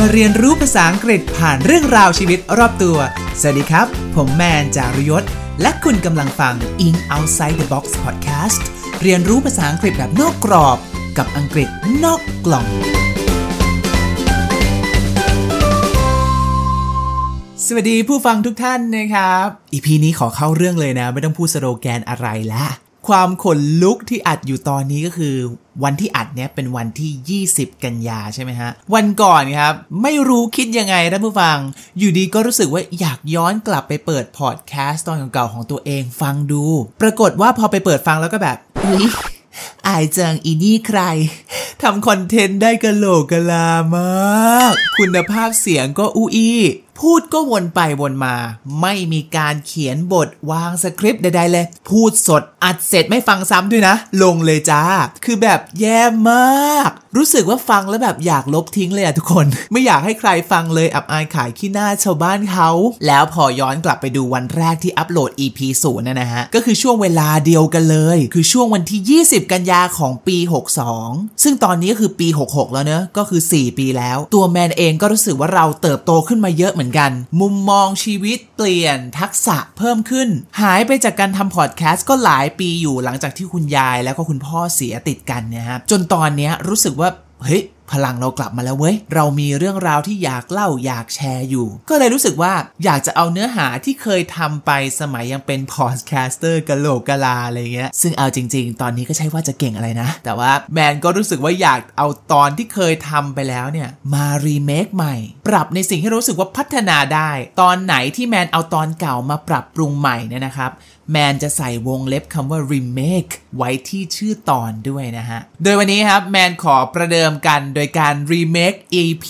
มาเรียนรู้ภาษาอังกฤษผ่านเรื่องราวชีวิตรอบตัว สวัสดีครับ ผมแมนจารุยศ และคุณกำลังฟัง In Outside the Box Podcast เรียนรู้ภาษาอังกฤษแบบนอกกรอบ กับอังกฤษนอกกล่อง สวัสดีผู้ฟังทุกท่านนะครับ อีพีนี้ขอเข้าเรื่องเลยนะ ไม่ต้องพูดสโลแกนอะไรละ ความขนลุกที่อัดอยู่ตอนนี้ก็คือ วันที่อัดเนี้ยเป็นวันที่ 20 กันยาใช่ไหมฮะ วันก่อนครับ ไม่รู้คิดยังไงท่านผู้ฟัง อยู่ดีก็รู้สึกว่าอยากย้อนกลับไปเปิดพอดแคสต์ตอนเก่าๆของตัวเองฟังดู ปรากฏว่าพอไปเปิดฟังแล้วก็แบบเฮ้ย อายจังอีนี่ใครทำคอนเทนต์ได้กะโหลกกะลามาก คุณภาพเสียงก็อู้อี้พูดก็วนไปวนมา ไม่มีการเขียนบทวางสคริปต์ใดๆเลย พูดสดอัดเสร็จไม่ฟังซ้ำด้วยนะ ลงเลยจ้า คือแบบแย่มาก รู้สึกว่าฟังแล้วแบบอยากลบทิ้งเลยอะทุกคน ไม่อยากให้ใครฟังเลยอับอายขายขี้หน้าชาวบ้านเขา แล้วพอย้อนกลับไปดูวันแรกที่อัปโหลด EP ศูนย์นะนะฮะ ก็คือช่วงเวลาเดียวกันเลย คือช่วงวันที่ 20 กันยาของปี 62 ซึ่งตอนนี้ก็คือปี 66 แล้วเนอะก็คือ 4 ปีแล้ว ตัวแมนเองก็รู้สึกว่าเราเติบโตขึ้นมาเยอะเหมือนกัน มุมมองชีวิตเปลี่ยนทักษะเพิ่มขึ้น หายไปจากการทำพอดแคสต์ก็หลายปีอยู่หลังจากที่คุณยายแล้วก็คุณพ่อเสียติดกันเนี่ยครับจนตอนนี้รู้สึกว่าเฮ้ย พลังเรากลับมาแล้วเว้ย เรามีเรื่องราวที่อยากเล่าอยากแชร์อยู่ ก็เลยรู้สึกว่าอยากจะเอาเนื้อหาที่เคยทำไปสมัยยังเป็น podcaster กะโหลกกะลาอะไรเงี้ย ซึ่งเอาจริง ๆ ตอนนี้ก็ใช่ว่าจะเก่งอะไรนะ แต่ว่าแมนก็รู้สึกว่าอยากเอาตอนที่เคยทำไปแล้วเนี่ย มารีเมคใหม่ ปรับในสิ่งที่รู้สึกว่าพัฒนาได้ ตอนไหนที่แมนเอาตอนเก่ามาปรับปรุงใหม่เนี่ยนะครับ แมนจะใส่วงเล็บคำว่า remake ไว้ที่ชื่อตอนด้วยนะฮะ โดยวันนี้ครับแมนขอประเดิมกันโดยการ remake EP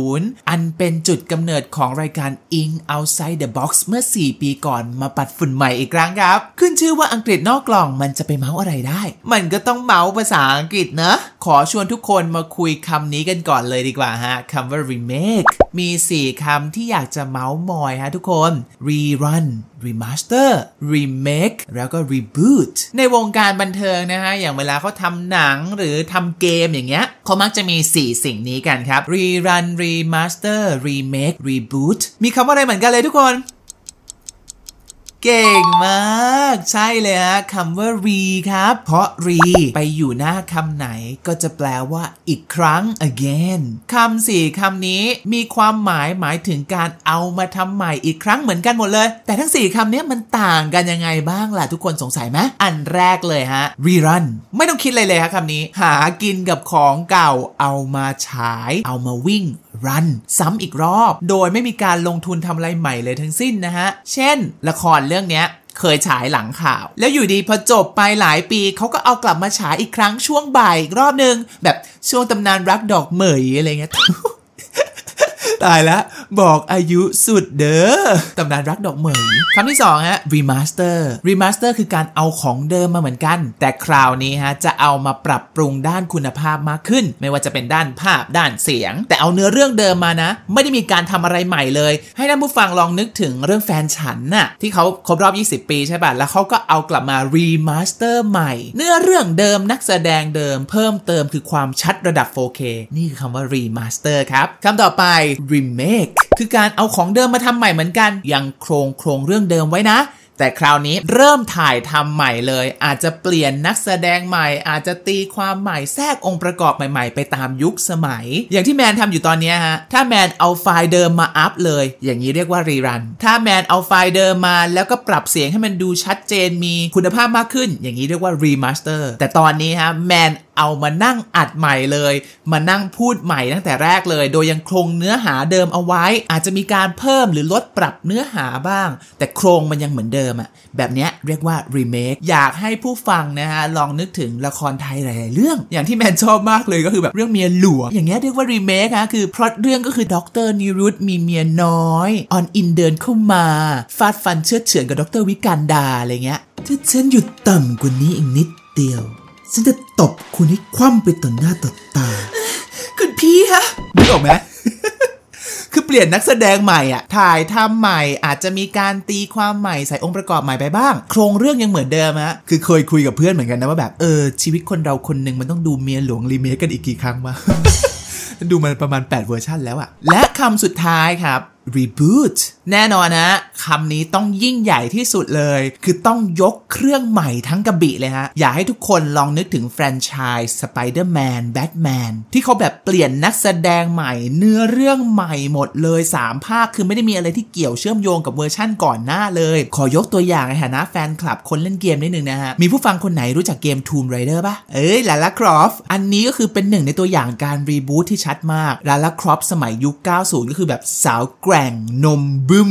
0 อันเป็นจุดกำเนิดของรายการ In Outside the Box เมื่อ 4 ปีก่อนมาปัดฝุ่นใหม่อีกครั้งครับ ขึ้นชื่อว่าอังกฤษนอกกล่องมันจะไปเมาส์อะไรได้ มันก็ต้องเมาส์ภาษาอังกฤษนะ ขอชวนทุกคนมาคุยคำนี้กันก่อนเลยดีกว่าฮะคำว่า remake มี 4คำที่อยากจะเมาส์มอยฮะทุกคน rerun remaster remake แล้วก็ reboot ในวงการบันเทิงนะฮะ อย่างเวลาเขาทำหนังหรือทำเกมอย่างเงี้ยเขามักจะมี 4 สิ่งนี้กันครับ rerun remaster remake reboot มีคำว่าอะไรเหมือนกันเลยทุกคน เก่งมาก ใช่เลยฮะคำว่า re ครับ เพราะ re ไปอยู่หน้าคำไหนก็จะแปลว่า อีกครั้ง again คำสี่คำนี้มีความหมายหมายถึงการเอามาทำใหม่อีกครั้งเหมือนกันหมดเลย แต่ทั้ง4คำนี้มันต่างกันยังไงบ้างล่ะทุกคนสงสัยไหมอันแรกเลยฮะ rerun ไม่ต้องคิดเลยเลยครับคำนี้ หากินกับของเก่าเอามาฉาย เอามาวิ่ง รันซ้ำอีกรอบ โดยไม่มีการลงทุนทำอะไรใหม่เลยทั้งสิ้นนะฮะ เช่น ละครเรื่องเนี้ยเคยฉายหลังข่าว แล้วอยู่ดีพอจบไปหลายปีเขาก็เอากลับมาฉายอีกครั้งช่วงบ่ายอีกรอบนึง แบบช่วงตำนานรักดอกเหมยอะไรเงี้ย ตายแล้วบอกอายุสุดเด้อตำนานรักดอกเหมยคำที่2ฮะ remaster remaster คือการเอาของเดิมมาเหมือนกัน แต่คราวนี้ฮะจะเอามาปรับปรุงด้านคุณภาพมากขึ้น ไม่ว่าจะเป็นด้านภาพด้านเสียง แต่เอาเนื้อเรื่องเดิมมานะ ไม่ได้มีการทำอะไรใหม่เลย ให้ท่านผู้ฟังลองนึกถึงเรื่องแฟนฉันน่ะที่เขาครบรอบ 20 ปีใช่ป่ะแล้วเขาก็เอากลับมา remaster ใหม่ เนื้อเรื่องเดิมนักแสดงเดิม เพิ่มเติมคือความชัดระดับ 4K นี่คือคำว่า remaster ครับคำต่อไป remake คือการเอาของเดิมมาทำใหม่เหมือนกัน ยังโครงโครงเรื่องเดิมไว้นะ แต่คราวนี้เริ่มถ่ายทำใหม่เลย อาจจะเปลี่ยนนักแสดงใหม่ อาจจะตีความใหม่แทรกองค์ประกอบใหม่ๆ ไปตามยุคสมัย อย่างที่แมนทำอยู่ตอนนี้ฮะ ถ้าแมนเอาไฟล์เดิมมาอัพเลย อย่างนี้เรียกว่า rerun ถ้าแมนเอาไฟล์เดิมมา แล้วก็ปรับเสียงให้มันดูชัดเจนมีคุณภาพมากขึ้น อย่างนี้เรียกว่า remaster แต่ตอนนี้ฮะแมน เอามานั่งอัดใหม่เลย มานั่งพูดใหม่ตั้งแต่แรกเลย โดยยังคงเนื้อหาเดิมเอาไว้ อาจจะมีการเพิ่มหรือลดปรับเนื้อหาบ้าง แต่โครงมันยังเหมือนเดิมอะแบบนี้เรียกว่ารีเมคอยากให้ผู้ฟังนะฮะลองนึกถึงละครไทยหลายๆเรื่อง อย่างที่แมนชอบมากเลยก็คือแบบเรื่องเมียหลวงอย่างเงี้ยเรียกว่ารีเมคฮะคือพล็อตเรื่องก็คือดรนิรุตมีเมียน้อยอรอินทร์เดินเข้ามาฟาดฟันเชือดเฉือนกับดรวิกันดาอะไรเงี้ยถ้าฉันหยุดต่ำกว่านี้อีกนิดเดียว ฉันจะตบคุณให้คว่ำไปต่อหน้าต่อตา คุณพี่ฮะนึกออกไหม คือเปลี่ยนนักแสดงใหม่อะ ถ่ายทำใหม่อาจจะมีการตีความใหม่ใส่องค์ประกอบใหม่ไปบ้าง โครงเรื่องยังเหมือนเดิมฮะ คือเคยคุยกับเพื่อนเหมือนกันนะว่าแบบ เออ ชีวิตคนเราคนหนึ่งมันต้องดูเมียหลวงรีเมคกันอีกกี่ครั้งวะดูมันประมาณ 8 เวอร์ชันแล้วอะและคำสุดท้ายครับ reboot แน่นอนนะคำนี้ต้องยิ่งใหญ่ที่สุดเลย คือต้องยกเครื่องใหม่ทั้งกระบี่เลยฮะ อยากให้ทุกคนลองนึกถึงแฟรนไชส์ Spider-Man Batman ที่เขาแบบเปลี่ยนนักแสดงใหม่ เนื้อเรื่องใหม่หมดเลย 3 ภาคคือไม่ได้มีอะไรที่เกี่ยวเชื่อมโยงกับเวอร์ชั่นก่อนหน้าเลย ขอยกตัวอย่างในฐานะแฟนคลับคนเล่นเกมนิดนึงนะฮะ มีผู้ฟังคนไหนรู้จักเกม Tomb Raider ปะเอ้ยลาลาครอฟอันนี้ก็คือเป็นหนึ่งในตัวอย่างการรีบูทที่ชัดมากลาลาครอฟสมัยยุค 90 ก็คือแบบสาวแกรร่ง นมบึ้ม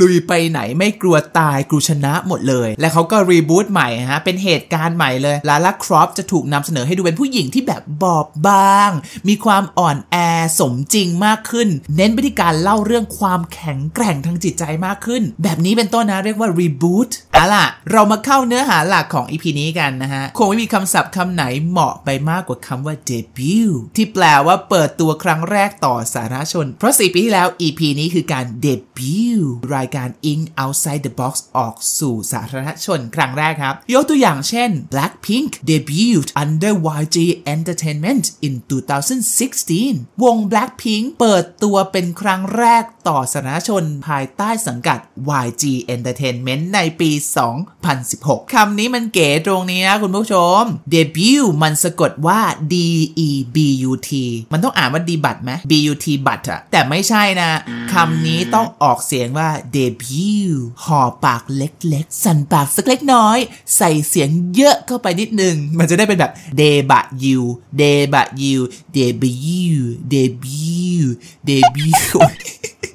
ลุยไปไหนไม่กลัวตายกลัวชนะหมดเลย และเขาก็รีบูตใหม่ฮะ เป็นเหตุการณ์ใหม่เลย ลาล่าครอฟจะถูกนำเสนอให้ดูเป็นผู้หญิงที่แบบบอบบาง มีความอ่อนแอสมจริงมากขึ้น เน้นไปที่การเล่าเรื่องความแข็งแกร่งทางจิตใจมากขึ้น แบบนี้เป็นต้นนะเรียกว่ารีบูตเอาล่ะ เรามาเข้าเนื้อหาหลักของ EP นี้กันนะฮะ คงไม่มีคำศัพท์คำไหนเหมาะไปมากกว่าคำว่า debut ที่แปลว่าเปิดตัวครั้งแรกต่อสาธารณชน เพราะ 4 ปีที่แล้ว EP นี้คือการ debut รายการ In Outside the Box ออกสู่สาธารณชนครั้งแรกครับ ยกตัวอย่างเช่น Blackpink debuted under YG Entertainment in 2016 วง Blackpink เปิดตัวเป็นครั้งแรกต่อสาธารณชนภายใต้สังกัด YG Entertainment ในปี 2016 คำนี้มันเก๋ตรงนี้นะคุณผู้ชม debut มันสะกดว่า D E B U T มันต้องอ่านว่าดีบัตไหม B U T บัตอะแต่ไม่ใช่นะคำำนี้ต้องออกเสียงว่า debut ห่อปากเล็กๆ สั่นปากสักเล็กน้อย ใส่เสียงเยอะเข้าไปนิดนึง มันจะได้เป็นแบบ debut debut debut debut debut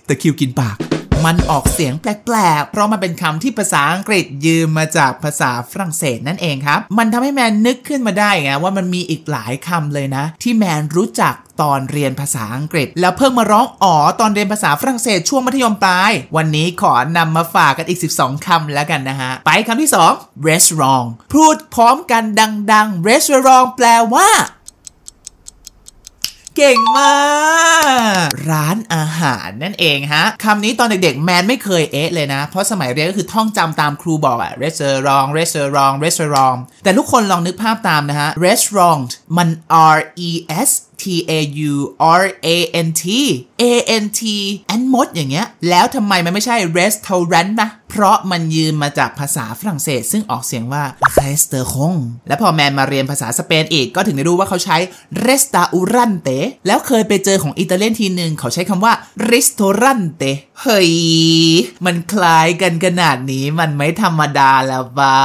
ตะคิวกินปาก มันออกเสียงแปลกๆ เพราะมันเป็นคำที่ภาษาอังกฤษยืมมาจากภาษาฝรั่งเศสนั่นเองครับ มันทำให้แมนนึกขึ้นมาได้ไงว่ามันมีอีกหลายคำเลยนะ ที่แมนรู้จักตอนเรียนภาษาอังกฤษ แล้วเพิ่งมาร้องอ๋อตอนเรียนภาษาฝรั่งเศสช่วงมัธยมปลาย วันนี้ขอนำมาฝากกันอีก 12 คำแล้วกันนะฮะ ไปคำที่ 2 restaurant พูดพร้อมกันดังๆ restaurant แปลว่า เก่งมาก หารนั่นเองฮะคำนี้ตอนเด็กๆแมนไม่เคยเอ๊ะเลยนะ เพราะสมัยเรียนก็คือท่องจำตามครูบอกอะ restaurant restaurant restaurant แต่ทุกคนลองนึกภาพตามนะฮะ restaurant มัน R E S T A U R A N T A N T แอนมดอย่างเงี้ย แล้วทำไมมันไม่ใช่ restaurant ปะ เพราะมันยืมมาจากภาษาฝรั่งเศส ซึ่งออกเสียงว่า restaurant และพอแมนมาเรียนภาษาสเปนอีกก็ถึงได้รู้ว่าเขาใช้ restaurante แล้วเคยไปเจอของอิตาเลียนทีหนึ่งเขาใช้คำว่า ristorante เฮ้ย มันคล้ายกันขนาดนี้มันไม่ธรรมดาแล้ววะ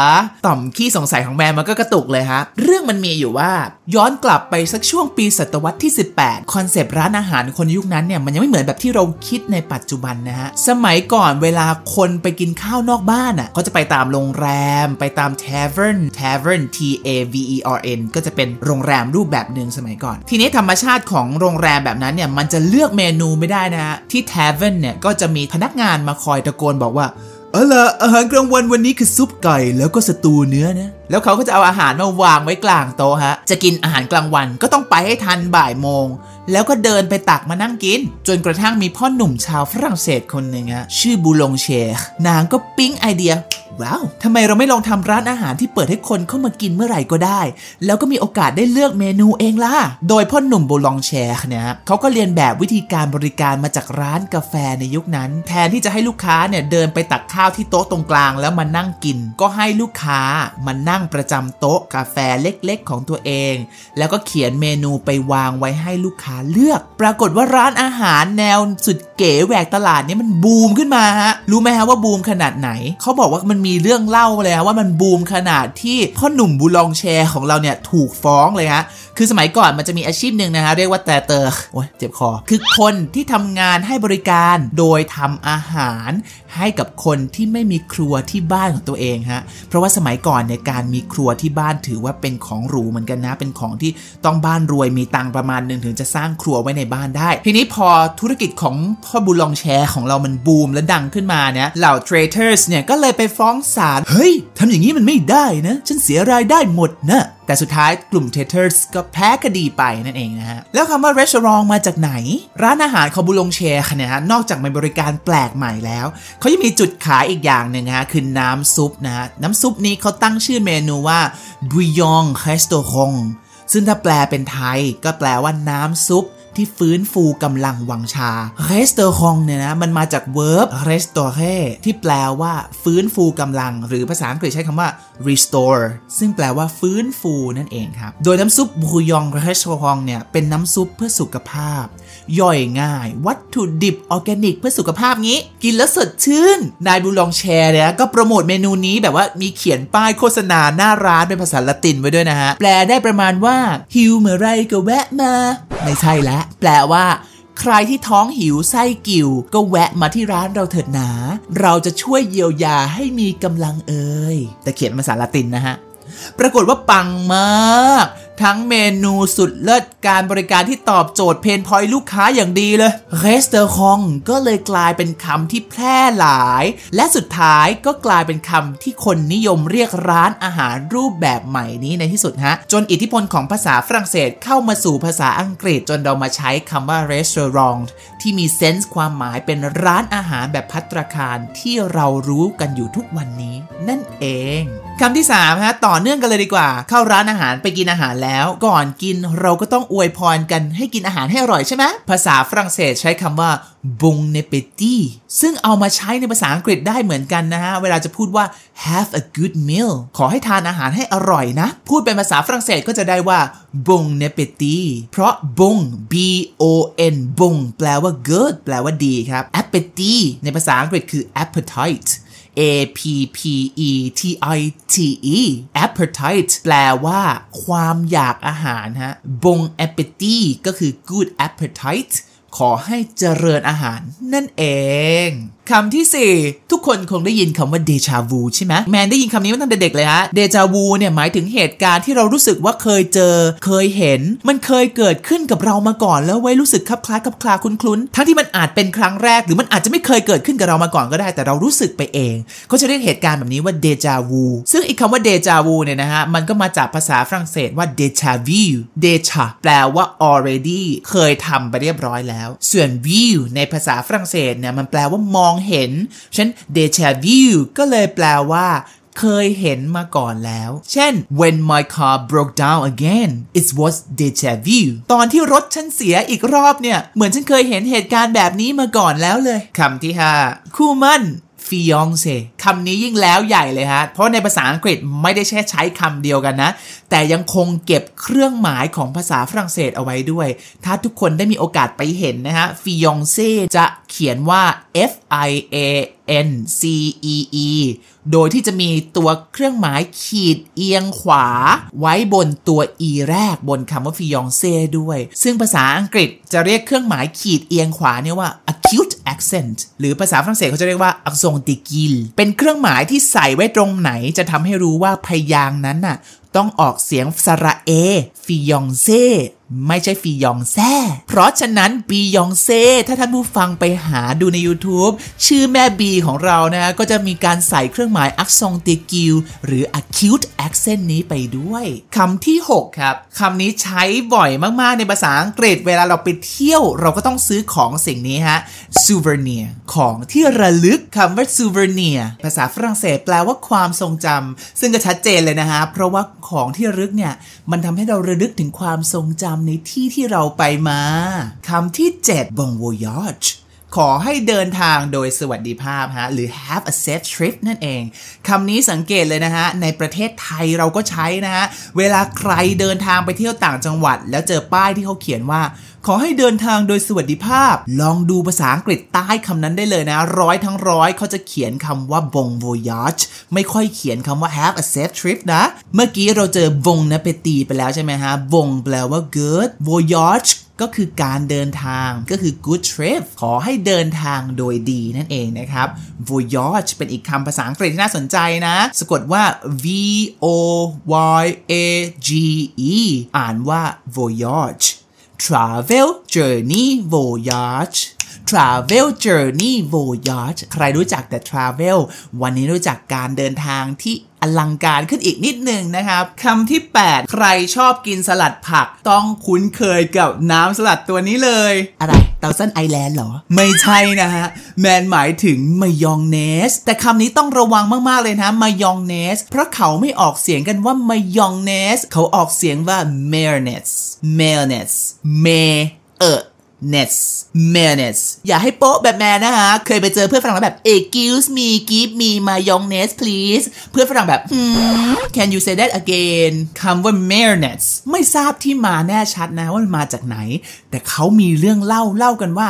ต่อมขี้สงสัยของแมนมันก็กระตุกเลยฮะ เรื่องมันมีอยู่ว่า ย้อนกลับไปสักช่วงปีศตวรรษที่ 18 คอนเซปต์ร้านอาหารคนยุคนั้นเนี่ยมันยังไม่เหมือนแบบที่เราคิดในปัจจุบันนะฮะ สมัยก่อนเวลาคนไปกินข้าวนอกบ้านอะเขาจะไปตามโรงแรม ไปตาม tavern tavern T A V E R N ก็จะเป็นโรงแรมรูปแบบหนึ่งสมัยก่อน ทีนี้ธรรมชาติของโรงแรมแบบนั้นเนี่ยมันจะเลือกเมนูไม่ได้นะฮะที่ tavern เนี่ยก็จะมีพนักงานมาคอยตะโกนบอกว่า เอาล่ะอาหารกลางวันวันนี้คือซุปไก่แล้วก็สตูเนื้อนะ แล้วเขาก็จะเอาอาหารมาวางไว้กลางโต๊ะฮะ จะกินอาหารกลางวันก็ต้องไปให้ทันบ่ายโมง แล้วก็เดินไปตักมานั่งกิน จนกระทั่งมีพ่อหนุ่มชาวฝรั่งเศสคนหนึ่งฮะชื่อบูลงเชร์นางก็ปิ๊งไอเดีย ว้าวทำไมเราไม่ลองทำร้านอาหารที่เปิดให้คนเข้ามากินเมื่อไหร่ก็ได้ แล้วก็มีโอกาสได้เลือกเมนูเองล่ะ โดยพ่อหนุ่มโบลองแชร์เนี่ยเขาก็เรียนแบบวิธีการบริการมาจากร้านกาแฟในยุคนั้น แทนที่จะให้ลูกค้าเนี่ยเดินไปตักข้าวที่โต๊ะตรงกลางแล้วมานั่งกิน ก็ให้ลูกค้ามานั่งประจำโต๊ะกาแฟเล็กๆ ของตัวเอง แล้วก็เขียนเมนูไปวางไว้ให้ลูกค้าเลือก ปรากฏว่าร้านอาหารแนวสุดเก๋แหวกตลาดเนี่ยมันบูมขึ้นมาฮะรู้ไหมฮะว่าบูมขนาดไหนเขาบอกว่ามันมีเรื่องเล่าเลยฮะว่ามันบูมขนาดที่พ่อหนุ่มบูลองแชร์ของเราเนี่ยถูกฟ้องเลยฮะ คือสมัยก่อนมันจะมีอาชีพหนึ่งนะฮะเรียกว่าแต่เตอร์โอ้ยเจ็บคอ คือคนที่ทำงานให้บริการโดยทำอาหารให้กับคนที่ไม่มีครัวที่บ้านของตัวเองฮะ เพราะว่าสมัยก่อนเนี่ยการมีครัวที่บ้านถือว่าเป็นของหรูเหมือนกันนะ เป็นของที่ต้องบ้านรวยมีตังประมาณหนึ่งถึงจะสร้างครัวไว้ในบ้านได้ ทีนี้พอธุรกิจของพ่อ Boulanger ของเรามันบูมและดังขึ้นมาเนี่ยเหล่า traiteurs เนี่ยก็เลยไปฟ้องศาล เฮ้ยทำอย่างนี้มันไม่ได้นะ ฉันเสียรายได้หมดนะ แต่สุดท้ายกลุ่ม traiteurs ก็แพ้คดีไปนั่นเองนะฮะ แล้วคำว่า restaurant มาจากไหน ร้านอาหารขาบุลงเชร์เนี่ยฮะนอกจากมีบริการแปลกใหม่แล้ว เขายังมีจุดขายอีกอย่างหนึ่งฮะ คือน้ำซุปนะฮะ น้ำซุปนี้เขาตั้งชื่อเมนูว่า bouillon restaurant ซึ่งถ้าแปลเป็นไทยก็แปลว่าน้ำซุป ที่ฟื้นฟูกำลังวังชา restaurer เนี่ยนะมันมาจาก verb restaurer ที่แปลว่า ฟื้นฟูกำลัง หรือภาษาอังกฤษใช้คำว่า restore ซึ่งแปลว่าฟื้นฟูนั่นเองครับ โดยน้ำซุปบูยอง restaurer เนี่ยเป็นน้ำซุปเพื่อสุขภาพ ย่อยง่าย วัตถุดิบออร์แกนิก เพื่อสุขภาพงี้ กินแล้วสดชื่น นาย Boulanger เนี่ยก็โปรโมทเมนูนี้แบบว่ามีเขียนป้ายโฆษณาหน้าร้านเป็นภาษาละตินไว้ด้วยนะฮะ แปลได้ประมาณว่าหิวเมื่อไรก็แวะมา ไม่ใช่แล้วแปลว่า ใครที่ท้องหิวไส้กิ่ว ก็แวะมาที่ร้านเราเถิดหนา เราจะช่วยเยียวยาให้มีกำลังเอยแต่เขียนภาษาละตินนะฮะ ปรากฏว่าปังมาก ทั้งเมนูสุดเลิศการบริการที่ตอบโจทย์เพนพอยลูกค้าอย่างดีเลย r e s t a u r a n t ก็เลยกลายเป็นคำที่แพร่หลาย และสุดท้ายก็กลายเป็นคำที่คนนิยมเรียกร้านอาหารรูปแบบใหม่นี้ในที่สุดฮะ จนอิทธิพลของภาษาฝรั่งเศสเข้ามาสู่ภาษาอังกฤษ จนเรามาใช้คำว่า restaurant ที่มีเซนส์ความหมายเป็นร้านอาหารแบบพัตราคารที่เรารู้กันอยู่ทุกวันนี้ นั่นเองคำที่3ฮะต่อเนื่องกันเลยดีกว่า เข้าร้านอาหารไปกินอาหารแล้วแล้ว ก่อนกินเราก็ต้องอวยพรกันให้กินอาหารให้อร่อยใช่ไหมภาษาฝรั่งเศสใช้คำว่า bon appétit ซึ่งเอามาใช้ในภาษาอังกฤษได้เหมือนกันนะฮะ เวลาจะพูดว่า have a good meal ขอให้ทานอาหารให้อร่อยนะ พูดเป็นภาษาฝรั่งเศสก็จะได้ว่า bon appétit เพราะ bon b o n bon แปลว่า good แปลว่าดีครับ appétit ในภาษาอังกฤษคือ appetite A P P E T I T E appetite แปลว่าความอยากอาหารฮะ bon appetit ก็คือ good appetite ขอให้เจริญอาหารนั่นเอง คำที่ 4 ทุกคนคงได้ยินคำว่าเดจาวูใช่ไหมแมนได้ยินคำนี้มาตั้งแต่เด็กเลยฮะเดจาวูเนี่ยหมายถึงเหตุการณ์ที่เรารู้สึกว่าเคยเจอ เคยเห็น มันเคยเกิดขึ้นกับเรามาก่อน แล้วไว้รู้สึกคลับคล้ายคลับคลาคุ้นคุ้นทั้งที่มันอาจเป็นครั้งแรก หรือมันอาจจะไม่เคยเกิดขึ้นกับเรามาก่อนก็ได้ แต่เรารู้สึกไปเองเขาจะเรียกเหตุการณ์แบบนี้ว่าเดจาวูซึ่งอีกคำว่าเดจาวูเนี่ยนะฮะมันก็มาจากภาษาฝรั่งเศสว่าเดจาวิวเดชาแปลว่า already เคยทำไปเรียบร้อยแล้ว ส่วน view ในภาษาฝรั่งเศสเนี่ยมันแปลว่ามองเห็นฉัน deja vu ก็เลยแปลว่าเคยเห็นมาก่อนแล้ว เช่น when my car broke down again it was deja vu ตอนที่รถฉันเสียอีกรอบเนี่ย เหมือนฉันเคยเห็นเหตุการณ์แบบนี้มาก่อนแล้วเลย คำที่ 5 คู่มั่น fiance คำนี้ยิ่งแล้วใหญ่เลยฮะ เพราะในภาษาอังกฤษไม่ได้แค่ใช้คำเดียวกันนะ แต่ยังคงเก็บเครื่องหมายของภาษาฝรั่งเศสเอาไว้ด้วย ถ้าทุกคนได้มีโอกาสไปเห็นนะฮะ fiance จะเขียนว่า f i a n c e e โดยที่จะมีตัวเครื่องหมายขีดเอียงขวา ไว้บนตัว e แรกบนคำว่า fiance ด้วย ซึ่งภาษาอังกฤษจะเรียกเครื่องหมายขีดเอียงขวาเนี่ยว่า acute accent หรือภาษาฝรั่งเศสเขาจะเรียกว่า accent aigu เป็นเครื่องหมายที่ใส่ไว้ตรงไหนจะทำให้รู้ว่าพยางนั้นน่ะต้องออกเสียงสระเอ ฟิยองเซ ไม่ใช่ฟิยองแซ่ เพราะฉะนั้นบียองเซ่ถ้าท่านผู้ฟังไปหาดูใน YouTube ชื่อแม่บีของเรานะ ก็จะมีการใส่เครื่องหมายอักซองเตกิวหรือ acute accent นี้ไปด้วยคำที่ 6 ครับคำนี้ใช้บ่อยมาก ๆ ในภาษาอังกฤษเวลาเราไปเที่ยว เราก็ต้องซื้อของสิ่งนี้ฮะ souvenir ของที่ระลึกคำว่า souvenir ภาษาฝรั่งเศสแปลว่าความทรงจำซึ่งก็ชัดเจนเลยนะฮะเพราะว่าของที่ระลึกเนี่ยมันทำให้เราระลึกถึงความทรงจำำในที่ที่เราไปมาคำที่ 7 bon voyage ขอให้เดินทางโดยสวัสดิภาพฮะหรือ have a safe trip นั่นเองคำนี้สังเกตเลยนะฮะ ในประเทศไทยเราก็ใช้นะฮะ เวลาใครเดินทางไปเที่ยวต่างจังหวัด แล้วเจอป้ายที่เขาเขียนว่า ขอให้เดินทางโดยสวัสดิภาพ ลองดูภาษาอังกฤษใต้คำนั้นได้เลยนะ ร้อยทั้งร้อยเขาจะเขียนคำว่า bon voyage ไม่ค่อยเขียนคำว่า have a safe trip นะ เมื่อกี้เราเจอ bon n a p p e t i ไปแล้วใช่ไหมฮะ bon แปลว่า good voyage ก็คือการเดินทางก็คือ good trip ขอให้เดินทางโดยดีนั่นเองนะครับ voyage เป็นอีกคำภาษาอังกฤษที่น่าสนใจนะ สะกดว่า v o y a g e อ่านว่า voyage travel journey voyage travel journey voyage ใครรู้จักแต่ travel วันนี้รู้จักการเดินทางที่อลังการขึ้นอีกนิดหนึ่งนะครับคำที่ 8 ใครชอบกินสลัดผัก ต้องคุ้นเคยกับน้ำสลัดตัวนี้เลย อะไรเตาเส้นไอแลนด์เหรอ ไม่ใช่นะฮะ แมนหมายถึงมายองเนส แต่คำนี้ต้องระวังมากๆเลยนะมายองเนส เพราะเขาไม่ออกเสียงกันว่ามายองเนส เขาออกเสียงว่า mayonnaise mayonnaise may เออ ness mayonnaise อย่าให้โป๊ะแบบแมนนะคะเคยไปเจอเพื่อนฝรั่งแล้วแบบ excuse me give me mayonnaise please เพื่อนฝรั่งแบบ hmm can you say that again คำว่า mayonnaise ไม่ทราบที่มาแน่ชัดนะว่ามันมาจากไหน แต่เขามีเรื่องเล่าเล่ากันว่า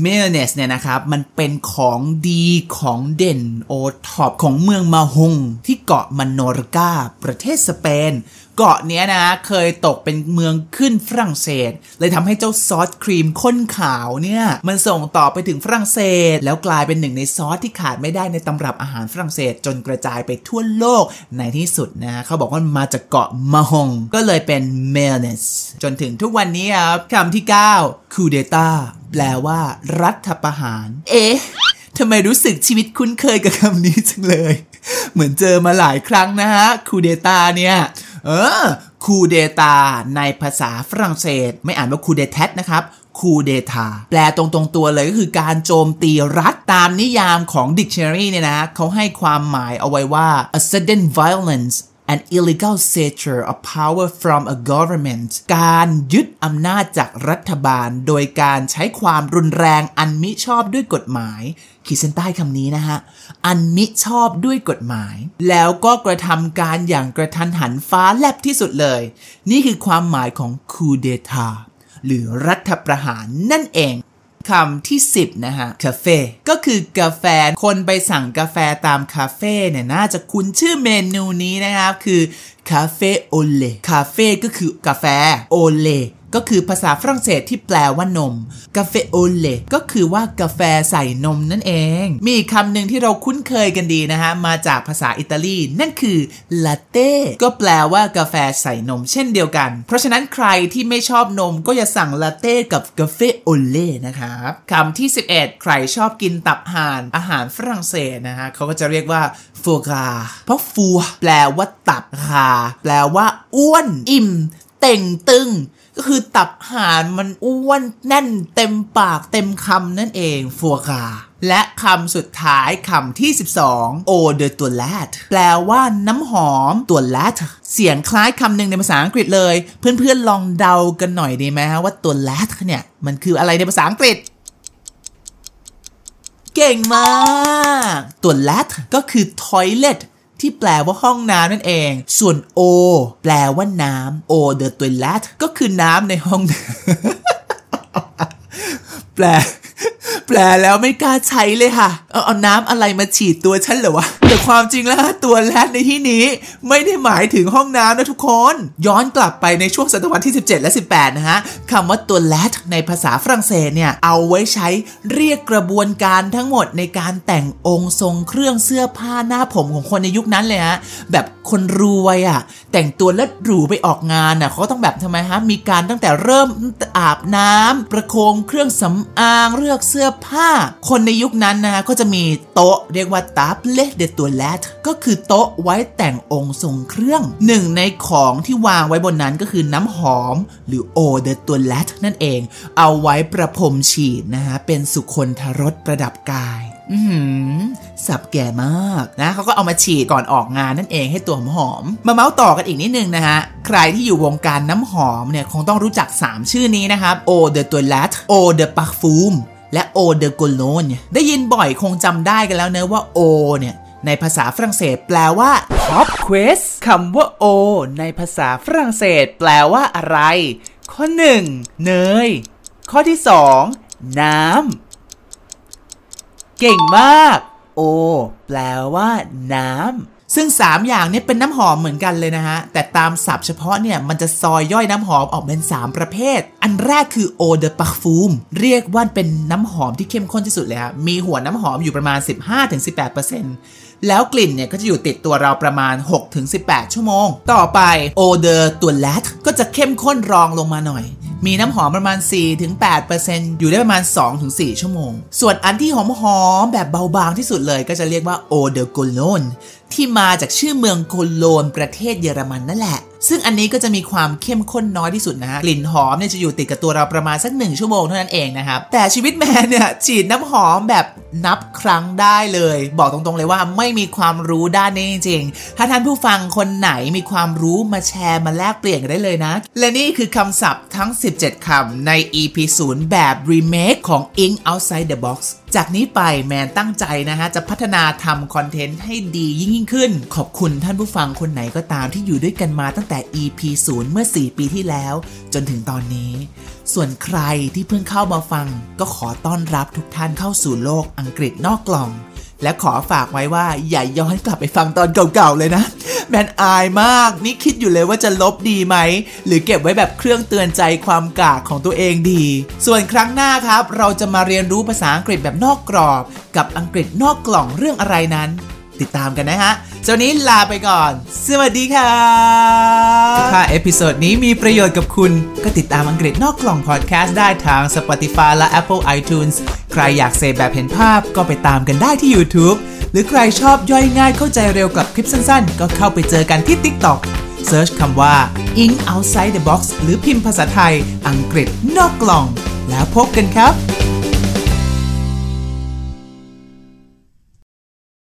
mayonnaise เนี่ยนะครับ มันเป็นของดีของเด่นโอท็อปของเมือง Mahón ที่เกาะ Menorca ประเทศสเปน เกาะเนี้ยนะ เคยตกเป็นเมืองขึ้นฝรั่งเศส เลยทำให้เจ้าซอสครีมข้นขาวเนี่ย มันส่งต่อไปถึงฝรั่งเศส แล้วกลายเป็นหนึ่งในซอสที่ขาดไม่ได้ในตำรับอาหารฝรั่งเศส จนกระจายไปทั่วโลกในที่สุดนะ เขาบอกว่ามาจากเกาะ Mahón ก็เลยเป็น mayonnaiseจนถึงทุกวันนี้ครับคำที่ 9 คูเดตาแปลว่า รัฐประหาร เอ๊ะทำไมรู้สึกชีวิตคุ้นเคยกับคำนี้จังเลย เหมือนเจอมาหลายครั้งนะฮะคูเดตาเนี่ย เออคูเดตาในภาษาฝรั่งเศส ไม่อ่านว่าคูเดแทนะครับคูเดตาแปลตรงตรงตัวเลยก็คือการโจมตีรัฐตามนิยามของ Dictionary เนี่ยนะเขาให้ความหมายเอาไว้ว่า a sudden violence an illegal seizure of power from a government การยึดอำนาจจากรัฐบาล โดยการใช้ความรุนแรงอันมิชอบด้วยกฎหมาย ขีดเส้นใต้คำนี้นะฮะ อันมิชอบด้วยกฎหมาย แล้วก็กระทำการอย่างกระทันหันฟ้าแลบที่สุดเลย นี่คือความหมายของคูเดตาหรือรัฐประหารนั่นเอง คำที่ 10 นะฮะคาเฟ่ก็คือกาแฟคนไปสั่งกาแฟตามคาเฟ่เนี่ยน่าจะคุ้นชื่อเมนูนี้นะครับ คือ café au lait café ก็คือกาแฟ au lait ก็คือภาษาฝรั่งเศสที่แปลว่านม café au lait ก็คือว่ากาแฟใส่นมนั่นเอง มีคำหนึ่งที่เราคุ้นเคยกันดีนะฮะ มาจากภาษาอิตาลี นั่นคือลาเต้ก็แปลว่ากาแฟใส่นมเช่นเดียวกัน เพราะฉะนั้นใครที่ไม่ชอบนมก็อย่าสั่งลาเต้กับ café au laitนะครับคำที่ 11 ใครชอบกินตับห่านอาหารฝรั่งเศสนะฮะเขาก็จะเรียกว่าฟัวกาเพราะฟัวแปลว่าตับคาแปลว่าอ้วน อิ่มเต่งตึง ก็คือตับห่านมันอ้วนแน่นเต็มปากเต็มคำนั่นเองฟัวกาและคำสุดท้ายคำที่ 12 o de toilette แปลว่าน้ำหอมตัว lat เสียงคล้ายคำหนึ่งในภาษาอังกฤษเลย เพื่อนๆลองเดากันหน่อยดีไหมฮะว่าตัว lat เนี่ย มันคืออะไรในภาษาอังกฤษเก่งมาก ตัว lat ก็คือ toilet ที่แปลว่าห้องน้ำนั่นเอง ส่วน O แปลว่าน้ำ O the toilet ก็คือน้ำในห้องน้ำแปลแปลแล้วไม่กล้าใช้เลยค่ะ เอาเอาน้ำอะไรมาฉีดตัวฉันเหรอวะ แต่ความจริงแล้วตัวแรกในที่นี้ ไม่ได้หมายถึงห้องน้ำนะทุกคน ย้อนกลับไปในช่วงศตวรรษที่ 17 และ 18 นะฮะคำว่าตัวแรกในภาษาฝรั่งเศสเนี่ย เอาไว้ใช้เรียกกระบวนการทั้งหมดในการแต่งองค์ทรงเครื่องเสื้อผ้าหน้าผมของคนในยุคนั้นเลยฮะ แบบคนรวยอะ่ะ แต่งตัวเลิศหรูไปออกงานอะเขาต้องแบบทำไมฮะ มีการตั้งแต่เริ่มอาบน้ำประโคมเครื่องสำอางเลือกเสื้อผ้า คนในยุคนั้นนะฮะก็จะมีโต๊ะเรียกว่าตาเลเดตัวแลตก็คือโต๊ะไว้แต่งองค์ทรงเครื่องหนึ่งในของที่วางไว้บนนั้นก็คือน้ำหอม หรือโอเดตัวแลตนั่นเอง เอาไว้ประพรมฉีดนะฮะเป็นสุคนทรสประดับกายอืสับแก่มากนะเขาก็เอามาฉีดก่อนออกงานนั่นเองให้ตัวหอม มาเมาส์ต่อกันอีกนิดนึงนะฮะ ใครที่อยู่วงการน้ำหอมเนี่ย คงต้องรู้จัก 3 ชื่อนี้นะครับ Eau de Toilette Eau de Parfum และ Eau de Cologne ได้ยินบ่อยคงจำได้กันแล้วเนะว่า O เนี่ยในภาษาฝรั่งเศสแปลว่า Top Quest คำว่า O ในภาษาฝรั่งเศส แปลว่าอะไร ข้อ 1 เนย ข้อที่ 2 น้ำ เก่งมาก โอ แปลว่า น้ำ ซึ่ง 3 อย่างนี้เป็นน้ำหอมเหมือนกันเลยนะฮะ แต่ตามศัพท์เฉพาะเนี่ย มันจะซอยย่อยน้ำหอมออกเป็น 3 ประเภท อันแรกคือ eau de parfum เรียกว่าเป็นน้ำหอมที่เข้มข้นที่สุดเลยฮะมีหัวน้ำหอมอยู่ประมาณ 15-18% แล้วกลิ่นเนี่ยก็จะอยู่ติดตัวเราประมาณ 6-18 ชั่วโมง ต่อไปโอเดอร์ตัวแรกก็จะเข้มข้นรองลงมาหน่อยมีน้ำหอมประมาณ 4-8%อยู่ได้ประมาณ 2-4 ชั่วโมง ส่วนอันที่หอมหอมๆแบบเบาบางที่สุดเลยก็จะเรียกว่าโอเดอโกโลนที่มาจากชื่อเมืองโคโลนประเทศเยอรมันนั่นแหละ ซึ่งอันนี้ก็จะมีความเข้มข้นน้อยที่สุดนะฮะกลิ่นหอมเนี่ยจะอยู่ติดกับตัวเราประมาณสักหนึ่งชั่วโมงเท่านั้นเองนะครับ แต่ชีวิตแมนเนี่ยฉีดน้ำหอมแบบนับครั้งได้เลย บอกตรงๆเลยว่าไม่มีความรู้ด้านนี้จริงๆ ถ้าท่านผู้ฟังคนไหนมีความรู้มาแชร์มาแลกเปลี่ยนกันได้เลยนะ และนี่คือคำศัพท์ทั้ง 17คำใน EP 0 แบบรีเมคของ Ink Outside the Box จากนี้ไปแมนตั้งใจนะฮะจะพัฒนาทำคอนเทนต์ให้ดียิ่งยิ่งขึ้น ขอบคุณท่านผู้ฟังคนไหนก็ตามที่อยู่ด้วยกันมาตั้งแต่ EP 0เมื่อ 4 ปีที่แล้ว จนถึงตอนนี้ ส่วนใครที่เพิ่งเข้ามาฟัง ก็ขอต้อนรับทุกท่านเข้าสู่โลกอังกฤษนอกกล่อง และขอฝากไว้ว่าอย่าย้อนกลับไปฟังตอนเก่าๆเลยนะ แมนอายมาก นี่คิดอยู่เลยว่าจะลบดีไหม หรือเก็บไว้แบบเครื่องเตือนใจความกากของตัวเองดี ส่วนครั้งหน้าครับ เราจะมาเรียนรู้ภาษาอังกฤษแบบนอกกรอบ กับอังกฤษนอกกล่องเรื่องอะไรนั้น ติดตามกันนะฮะเจ้านี้ลาไปก่อน สวัสดีครัถ้า episode นี้มีประโยชน์กับคุณ ก็ติดตามอังกฤษนอกกล่องพอดแคสต์ได้ทาง Spotify และ Apple iTunes ใครอยากเสพแบบเห็นภาพก็ไปตามกันได้ที่ YouTube หรือใครชอบย่อยง่ายเข้าใจเร็วกับคลิปสั้นๆ ก็เข้าไปเจอกันที่ TikTok search คำว่า English Outside the Box หรือพิมพ์ภาษาไทย อังกฤษนอกกล่อง แล้วพบกันครับ